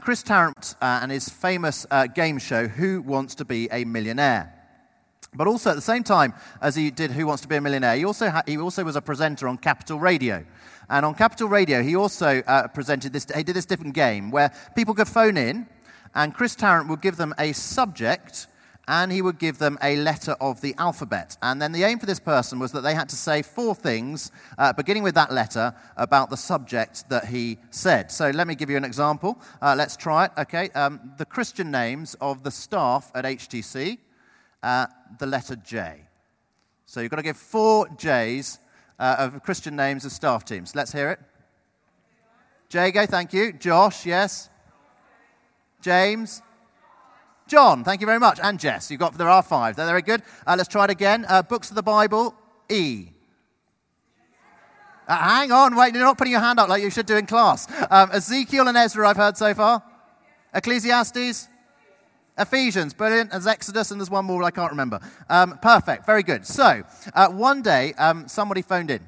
Chris Tarrant uh, and his famous uh, game show, Who Wants to Be a Millionaire? But also at the same time as he did Who Wants to Be a Millionaire, he also, ha- he also was a presenter on Capital Radio. And on Capital Radio, he also uh, presented this, he did this different game where people could phone in and Chris Tarrant would give them a subject and he would give them a letter of the alphabet. And then the aim for this person was that they had to say four things, uh, beginning with that letter, about the subject that he said. So let me give you an example. Uh, let's try it. Okay. Um, the Christian names of the staff at HTC, uh, the letter J. So you've got to give four J's uh, of Christian names of staff teams. Let's hear it. Jago, thank you. Josh, yes. James. John, thank you very much. And Jess, you've got, there are five. They're very good. Uh, let's try it again. Uh, books of the Bible, E. Uh, hang on, wait, you're not putting your hand up like you should do in class. Um, Ezekiel and Ezra, I've heard so far. Ecclesiastes, Ephesians, brilliant. There's Exodus, and there's one more I can't remember. Um, perfect, very good. So, uh, one day, um, somebody phoned in.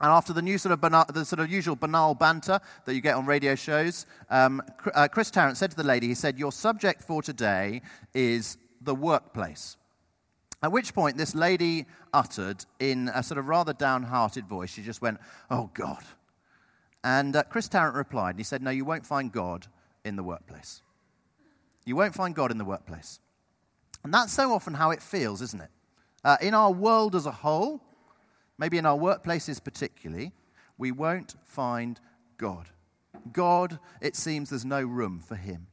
And after the new sort of banal, the sort of usual banal banter that you get on radio shows, um, uh, Chris Tarrant said to the lady, he said, "Your subject for today is the workplace." At which point, this lady uttered in a sort of rather downhearted voice, she just went, "Oh God." And uh, Chris Tarrant replied, and he said, "No, you won't find God in the workplace. You won't find God in the workplace." And that's so often how it feels, isn't it? Uh, in our world as a whole, maybe in our workplaces particularly, we won't find God. God, it seems there's no room for him.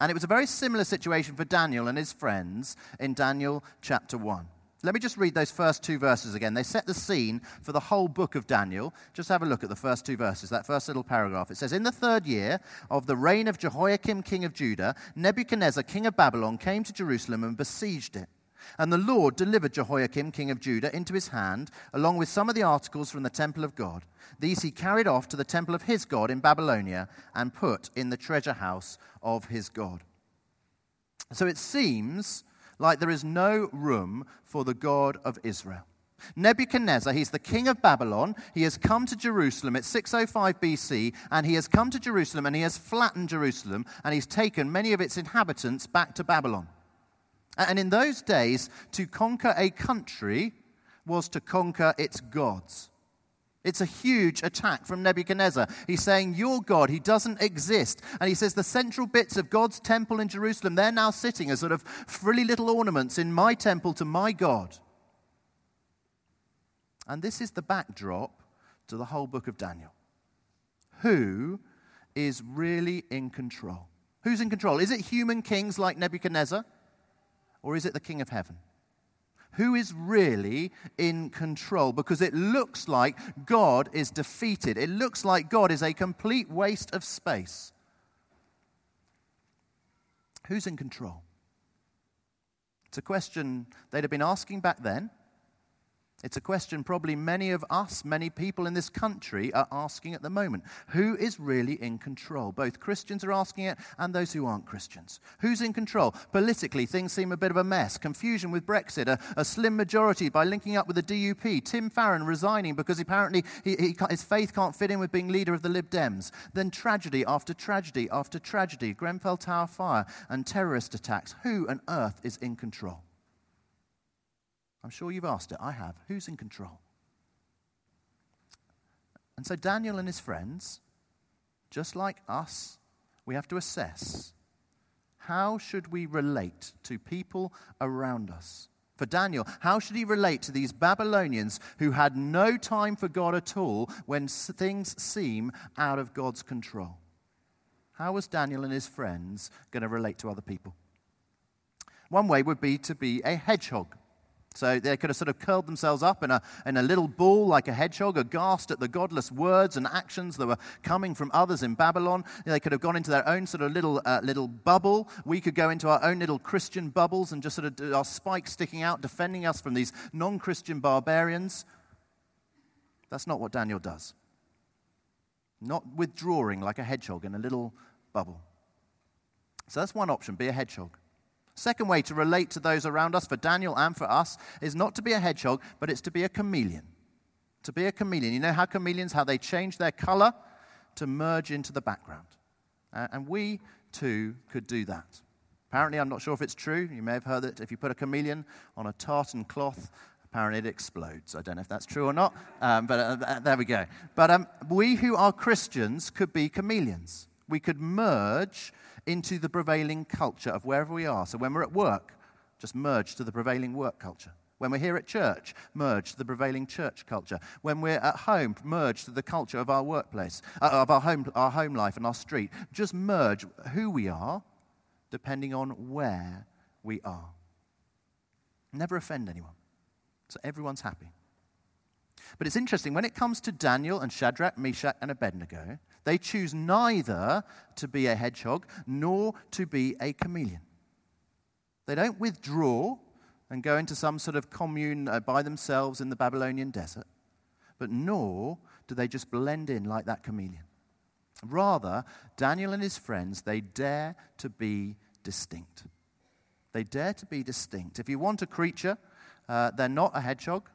And it was a very similar situation for Daniel and his friends in Daniel chapter 1. Let me just read those first two verses again. They set the scene for the whole book of Daniel. Just have a look at the first two verses, that first little paragraph. It says, In the third year of the reign of Jehoiakim, king of Judah, Nebuchadnezzar, king of Babylon, came to Jerusalem and besieged it. And the Lord delivered Jehoiakim, king of Judah, into his hand, along with some of the articles from the temple of God. These he carried off to the temple of his God in Babylonia and put in the treasure house of his God. So it seems like there is no room for the God of Israel. Nebuchadnezzar, he's the king of Babylon. He has come to Jerusalem at 605 BC, and he has come to Jerusalem and he has flattened Jerusalem, and he's taken many of its inhabitants back to Babylon. And in those days, to conquer a country was to conquer its gods. It's a huge attack from Nebuchadnezzar. He's saying, Your God, he doesn't exist. And he says, The central bits of God's temple in Jerusalem, they're now sitting as sort of frilly little ornaments in my temple to my God. And this is the backdrop to the whole book of Daniel. Who is really in control? Who's in control? Is it human kings like Nebuchadnezzar? Or is it the king of heaven? Who is really in control? Because it looks like God is defeated. It looks like God is a complete waste of space. Who's in control? It's a question they'd have been asking back then. It's a question probably many of us, many people in this country are asking at the moment. Who is really in control? Both Christians are asking it and those who aren't Christians. Who's in control? Politically, things seem a bit of a mess. Confusion with Brexit, a, a slim majority by linking up with the DUP. Tim Farron resigning because apparently he, he, his faith can't fit in with being leader of the Lib Dems. Then tragedy after tragedy after tragedy Grenfell Tower fire and terrorist attacks. Who on earth is in control? I'm sure you've asked it. I have. Who's in control? And so Daniel and his friends, just like us, we have to assess how should we relate to people around us? For Daniel, how should he relate to these Babylonians who had no time for God at all when things seem out of God's control? How was Daniel and his friends going to relate to other people? One way would be to be a hedgehog. So they could have sort of curled themselves up in a, in a little ball like a hedgehog, aghast at the godless words and actions that were coming from others in Babylon. They could have gone into their own sort of little, uh, little bubble. We could go into our own little Christian bubbles and just sort of our spikes sticking out, defending us from these non Christian barbarians. That's not what Daniel does. Not withdrawing like a hedgehog in a little bubble. So that's one option be a hedgehog. Second way to relate to those around us, for Daniel and for us, is not to be a hedgehog, but it's to be a chameleon. To be a chameleon. You know how chameleons, how they change their color to merge into the background. Uh, and we too could do that. Apparently, I'm not sure if it's true. You may have heard that if you put a chameleon on a tartan cloth, apparently it explodes. I don't know if that's true or not, um, but uh, there we go. But um, we who are Christians could be chameleons. We could merge into the prevailing culture of wherever we are. So when we're at work, just merge to the prevailing work culture. When we're here at church, merge to the prevailing church culture. When we're at home, merge to the culture of our workplace, uh, of our home, our home life and our street. Just merge who we are depending on where we are. Never offend anyone. So everyone's happy. But it's interesting, when it comes to Daniel and Shadrach, Meshach, and Abednego, they choose neither to be a hedgehog nor to be a chameleon. They don't withdraw and go into some sort of commune uh, by themselves in the Babylonian desert, but nor do they just blend in like that chameleon. Rather, Daniel and his friends, they dare to be distinct. They dare to be distinct. If you want a creature, uh, they're not a hedgehog,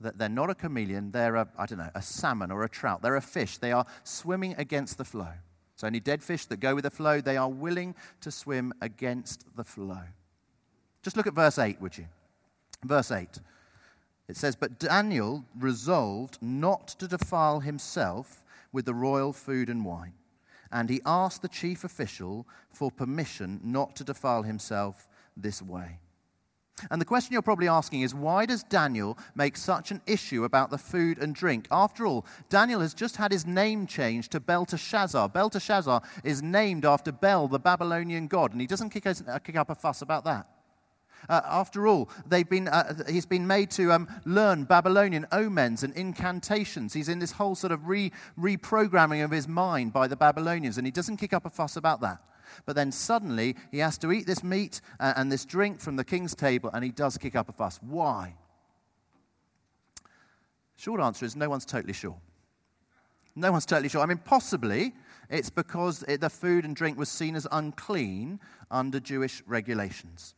they're not a chameleon, they're a, I don't know, a salmon or a trout. They're a fish. They are swimming against the flow. It's only dead fish that go with the flow. They are willing to swim against the flow. Just look at verse 8, would you? Verse 8. It says, But Daniel resolved not to defile himself with the royal food and wine. And he asked the chief official for permission not to defile himself this way. And the question you're probably asking is why does Daniel make such an issue about the food and drink? After all, Daniel has just had his name changed to Belteshazzar. Belteshazzar is named after Bel, the Babylonian god, and he doesn't kick, kick up a fuss about that. Uh, after all, they've been, uh, he's been made to um, learn Babylonian omens and incantations. He's in this whole sort of re- reprogramming of his mind by the Babylonians, and he doesn't kick up a fuss about that. But then suddenly he has to eat this meat uh, and this drink from the king's table, and he does kick up a fuss. Why? Short answer is no one's totally sure. No one's totally sure. I mean, possibly it's because it, the food and drink was seen as unclean under Jewish regulations.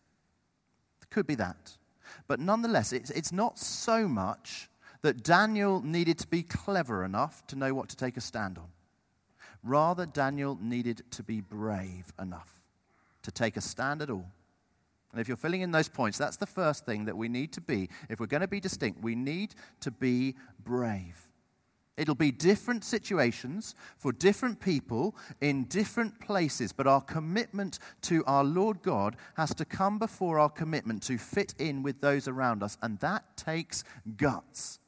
Could be that. But nonetheless, it's, it's not so much that Daniel needed to be clever enough to know what to take a stand on. Rather, Daniel needed to be brave enough to take a stand at all. And if you're filling in those points, that's the first thing that we need to be. If we're going to be distinct, we need to be brave. It'll be different situations for different people in different places, but our commitment to our Lord God has to come before our commitment to fit in with those around us, and that takes guts.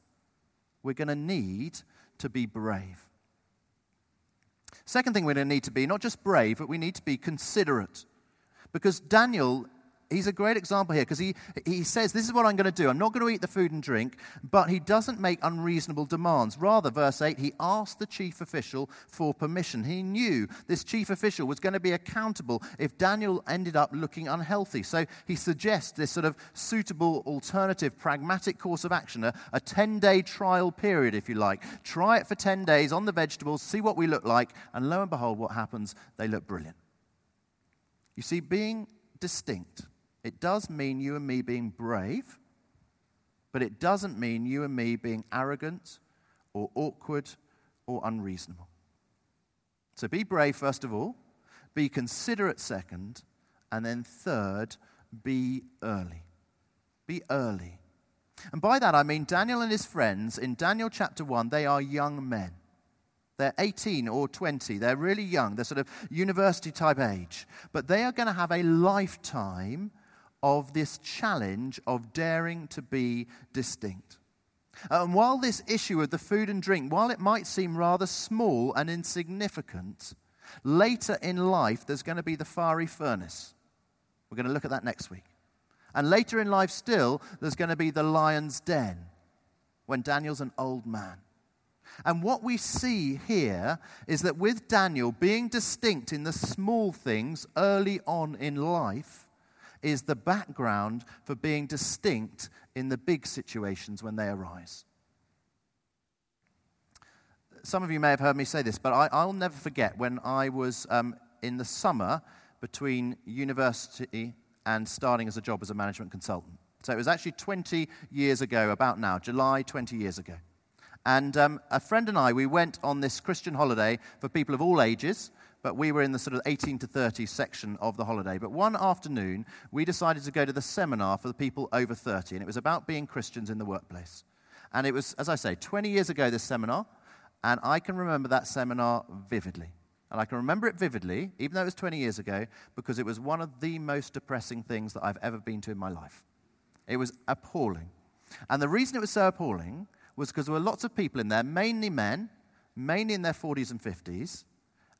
We're going to need to be brave. Second thing we're going to need to be not just brave, but we need to be considerate. Because Daniel he's a great example here because he, he says, This is what I'm going to do. I'm not going to eat the food and drink, but he doesn't make unreasonable demands. Rather, verse 8, he asked the chief official for permission. He knew this chief official was going to be accountable if Daniel ended up looking unhealthy. So he suggests this sort of suitable, alternative, pragmatic course of action, a, a 10 day trial period, if you like. Try it for 10 days on the vegetables, see what we look like, and lo and behold, what happens? They look brilliant. You see, being distinct it does mean you and me being brave, but it doesn't mean you and me being arrogant or awkward or unreasonable. So be brave, first of all, be considerate, second, and then third, be early. Be early. And by that I mean Daniel and his friends in Daniel chapter 1, they are young men. They're 18 or 20. They're really young. They're sort of university type age. But they are going to have a lifetime of this challenge of daring to be distinct. And while this issue of the food and drink, while it might seem rather small and insignificant, later in life there's going to be the fiery furnace. We're going to look at that next week. And later in life, still, there's going to be the lion's den when Daniel's an old man. And what we see here is that with Daniel being distinct in the small things early on in life, is the background for being distinct in the big situations when they arise. Some of you may have heard me say this, but I, will never forget when I was um, in the summer between university and starting as a job as a management consultant. So it was actually 20 years ago, about now, July 20 years ago. And um, a friend and I, we went on this Christian holiday for people of all ages but we were in the sort of 18 to 30 section of the holiday. But one afternoon, we decided to go to the seminar for the people over 30, and it was about being Christians in the workplace. And it was, as I say, 20 years ago, this seminar, and I can remember that seminar vividly. And I can remember it vividly, even though it was 20 years ago, because it was one of the most depressing things that I've ever been to in my life. It was appalling. And the reason it was so appalling was because there were lots of people in there, mainly men, mainly in their 40s and 50s.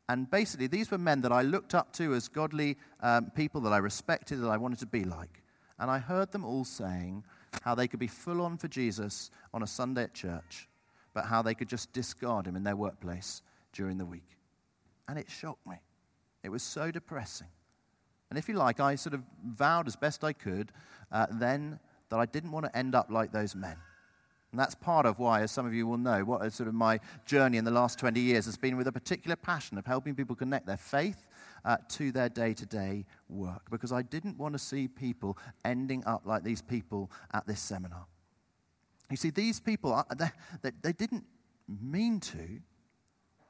And basically, these were men that I looked up to as godly um, people that I respected, that I wanted to be like. And I heard them all saying how they could be full on for Jesus on a Sunday at church, but how they could just discard him in their workplace during the week. And it shocked me. It was so depressing. And if you like, I sort of vowed as best I could uh, then that I didn't want to end up like those men. And that's part of why, as some of you will know, what sort of my journey in the last 20 years has been with a particular passion of helping people connect their faith uh, to their day to day work. Because I didn't want to see people ending up like these people at this seminar. You see, these people, uh, they, they, they didn't mean to,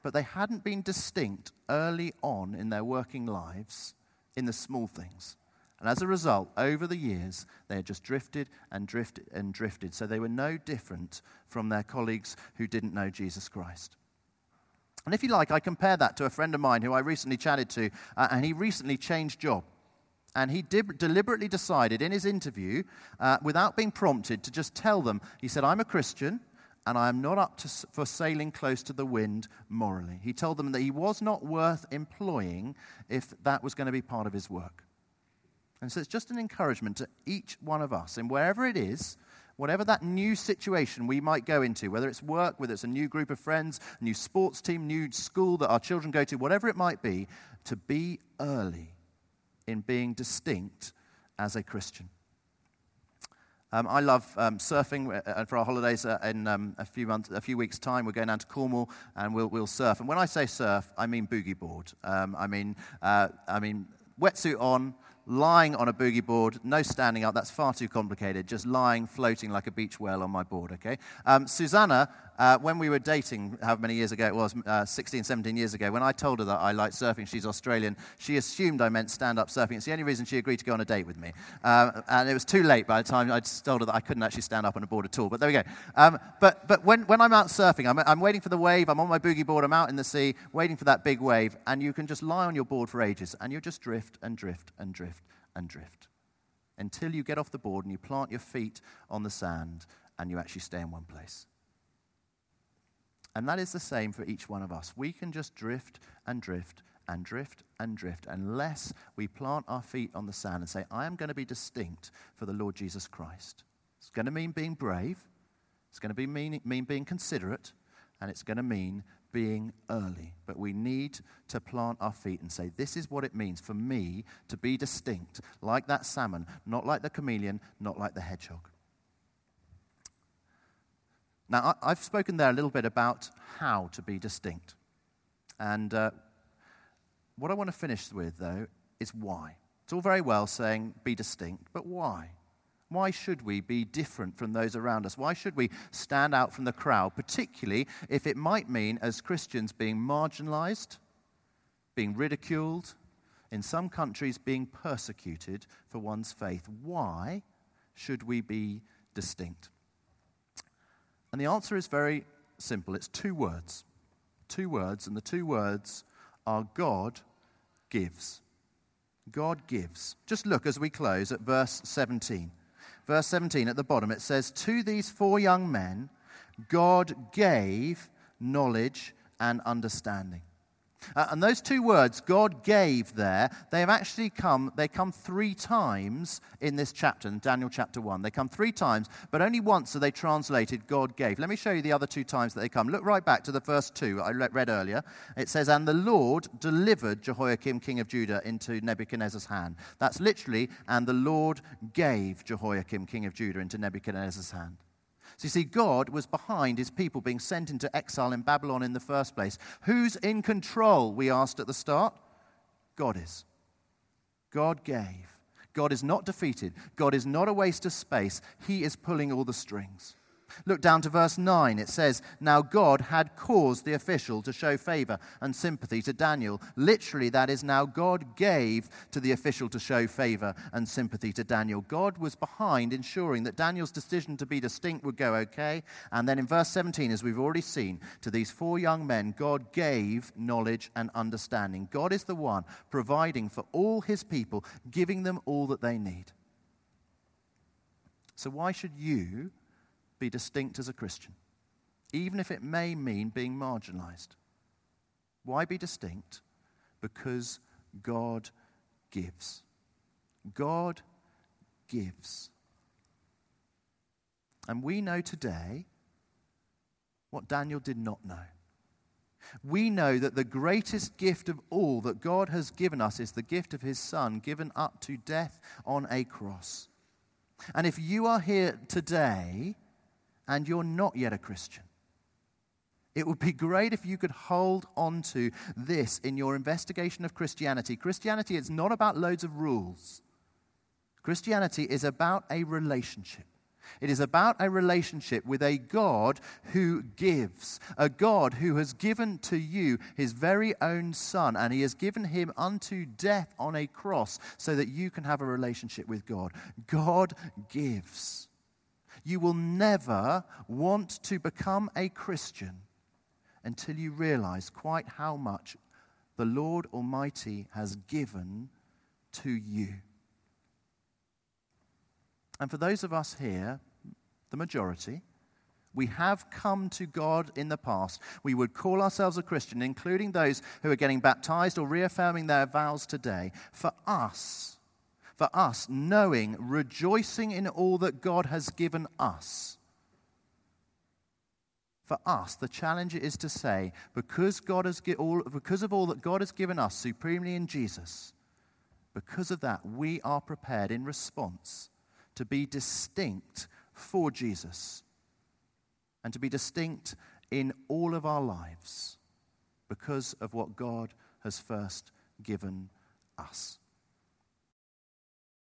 but they hadn't been distinct early on in their working lives in the small things. And as a result, over the years, they had just drifted and drifted and drifted. So they were no different from their colleagues who didn't know Jesus Christ. And if you like, I compare that to a friend of mine who I recently chatted to, uh, and he recently changed job. And he deliberately decided in his interview, uh, without being prompted, to just tell them, he said, I'm a Christian and I am not up to, for sailing close to the wind morally. He told them that he was not worth employing if that was going to be part of his work. And so it's just an encouragement to each one of us, and wherever it is, whatever that new situation we might go into, whether it's work, whether it's a new group of friends, new sports team, new school that our children go to, whatever it might be, to be early in being distinct as a Christian. Um, I love um, surfing uh, uh for our holidays uh, in um, a, few months, a few weeks' time. We're going down to Cornwall and we'll, we'll surf. And when I say surf, I mean boogie board. Um, I mean, uh, I mean wetsuit on, lying on a boogie board, no standing up, that's far too complicated, just lying, floating like a beach whale on my board, okay? Um, Susanna, uh, when we were dating, how many years ago it was, uh, 16, 17 years ago, when I told her that I liked surfing, she's Australian, she assumed I meant stand up surfing. It's the only reason she agreed to go on a date with me. Um, and it was too late by the time I told her that I couldn't actually stand up on a board at all. But there we go. Um, but but when, when I'm out surfing, I'm, I'm waiting for the wave, I'm on my boogie board, I'm out in the sea, waiting for that big wave, and you can just lie on your board for ages, and you just drift and drift and drift and drift until you get off the board and you plant your feet on the sand and you actually stay in one place. And that is the same for each one of us. We can just drift and drift and drift and drift unless we plant our feet on the sand and say, I am going to be distinct for the Lord Jesus Christ. It's going to mean being brave, it's going to be mean, mean being considerate, and it's going to mean being early. But we need to plant our feet and say, This is what it means for me to be distinct, like that salmon, not like the chameleon, not like the hedgehog. Now, I've spoken there a little bit about how to be distinct. And uh, what I want to finish with, though, is why. It's all very well saying be distinct, but why? Why should we be different from those around us? Why should we stand out from the crowd, particularly if it might mean, as Christians, being marginalized, being ridiculed, in some countries, being persecuted for one's faith? Why should we be distinct? And the answer is very simple it's two words. Two words, and the two words are God gives. God gives. Just look as we close at verse 17 verse 17 at the bottom, it says, To these four young men, God gave knowledge and understanding. Uh, and those two words, God gave there, they have actually come, they come three times in this chapter, in Daniel chapter 1. They come three times, but only once are they translated God gave. Let me show you the other two times that they come. Look right back to the first two I read earlier. It says, And the Lord delivered Jehoiakim, king of Judah, into Nebuchadnezzar's hand. That's literally, and the Lord gave Jehoiakim, king of Judah, into Nebuchadnezzar's hand. So you see, God was behind his people being sent into exile in Babylon in the first place. Who's in control, we asked at the start? God is. God gave. God is not defeated. God is not a waste of space. He is pulling all the strings. Look down to verse 9. It says, Now God had caused the official to show favor and sympathy to Daniel. Literally, that is, now God gave to the official to show favor and sympathy to Daniel. God was behind ensuring that Daniel's decision to be distinct would go okay. And then in verse 17, as we've already seen, to these four young men, God gave knowledge and understanding. God is the one providing for all his people, giving them all that they need. So, why should you? Be distinct as a Christian, even if it may mean being marginalized. Why be distinct? Because God gives. God gives. And we know today what Daniel did not know. We know that the greatest gift of all that God has given us is the gift of his Son, given up to death on a cross. And if you are here today and you're not yet a Christian. It would be great if you could hold on to this in your investigation of Christianity. Christianity is not about loads of rules. Christianity is about a relationship. It is about a relationship with a God who gives, a God who has given to you his very own Son, and he has given him unto death on a cross so that you can have a relationship with God. God gives. You will never want to become a Christian until you realize quite how much the Lord Almighty has given to you. And for those of us here, the majority, we have come to God in the past. We would call ourselves a Christian, including those who are getting baptized or reaffirming their vows today. For us, for us, knowing, rejoicing in all that God has given us. For us, the challenge is to say, because, God has all, because of all that God has given us supremely in Jesus, because of that, we are prepared in response to be distinct for Jesus and to be distinct in all of our lives because of what God has first given us.